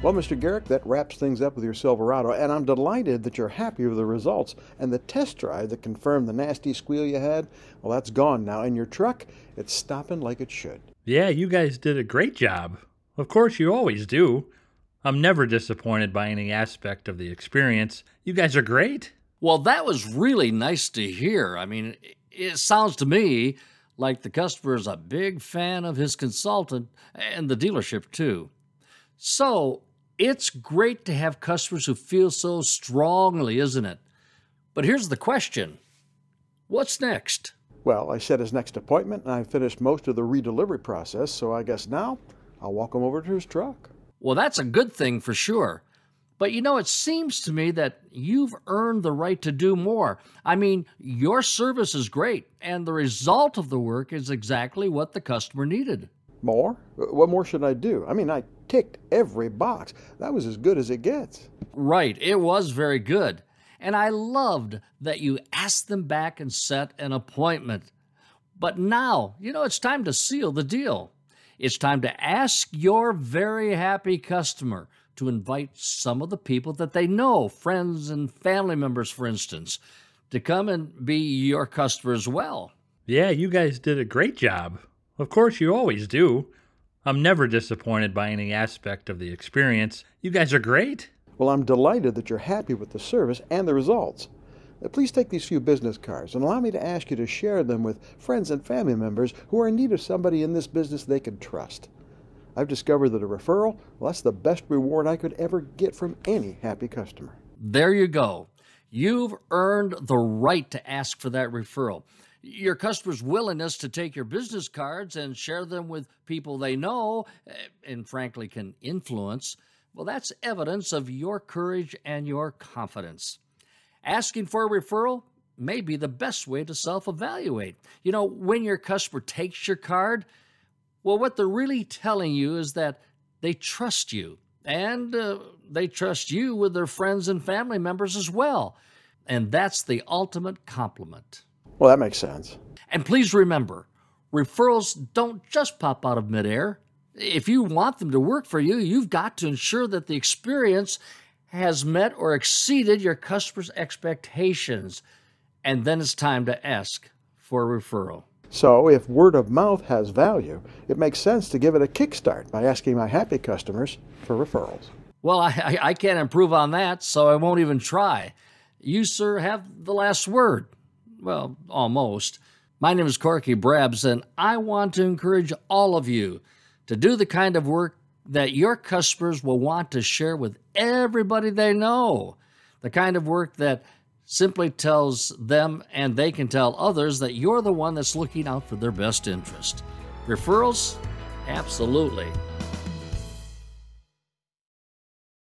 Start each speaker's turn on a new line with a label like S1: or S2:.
S1: Well, Mr. Garrick, that wraps things up with your Silverado, and I'm delighted that you're happy with the results. And the test drive that confirmed the nasty squeal you had, well, that's gone now. And your truck, it's stopping like it should.
S2: Yeah, you guys did a great job. Of course, you always do. I'm never disappointed by any aspect of the experience. You guys are great.
S3: Well, that was really nice to hear. I mean, it sounds to me like the customer is a big fan of his consultant and the dealership too. So, it's great to have customers who feel so strongly, isn't it? But here's the question What's next?
S1: Well, I set his next appointment and I finished most of the redelivery process, so I guess now I'll walk him over to his truck.
S3: Well, that's a good thing for sure. But you know, it seems to me that you've earned the right to do more. I mean, your service is great, and the result of the work is exactly what the customer needed.
S1: More? What more should I do? I mean, I ticked every box. That was as good as it gets.
S3: Right, it was very good. And I loved that you asked them back and set an appointment. But now, you know, it's time to seal the deal. It's time to ask your very happy customer to invite some of the people that they know, friends and family members, for instance, to come and be your customer as well.
S2: Yeah, you guys did a great job. Of course, you always do. I'm never disappointed by any aspect of the experience. You guys are great.
S1: Well, I'm delighted that you're happy with the service and the results. Uh, Please take these few business cards and allow me to ask you to share them with friends and family members who are in need of somebody in this business they can trust. I've discovered that a referral, well, that's the best reward I could ever get from any happy customer.
S3: There you go. You've earned the right to ask for that referral. Your customer's willingness to take your business cards and share them with people they know eh, and frankly can influence, well, that's evidence of your courage and your confidence. Asking for a referral may be the best way to self evaluate. You know, when your customer takes your card, well, what they're really telling you is that they trust you and uh, they trust you with their friends and family members as well. And that's the ultimate compliment.
S1: Well, that makes sense.
S3: And please remember, referrals don't just pop out of midair. If you want them to work for you, you've got to ensure that the experience has met or exceeded your customer's expectations. And then it's time to ask for a referral.
S1: So, if word of mouth has value, it makes sense to give it a kickstart by asking my happy customers for referrals.
S3: Well, I, I, I can't improve on that, so I won't even try. You, sir, have the last word. Well, almost. My name is Corky Brabs, and I want to encourage all of you to do the kind of work that your customers will want to share with everybody they know. The kind of work that simply tells them and they can tell others that you're the one that's looking out for their best interest. Referrals? Absolutely.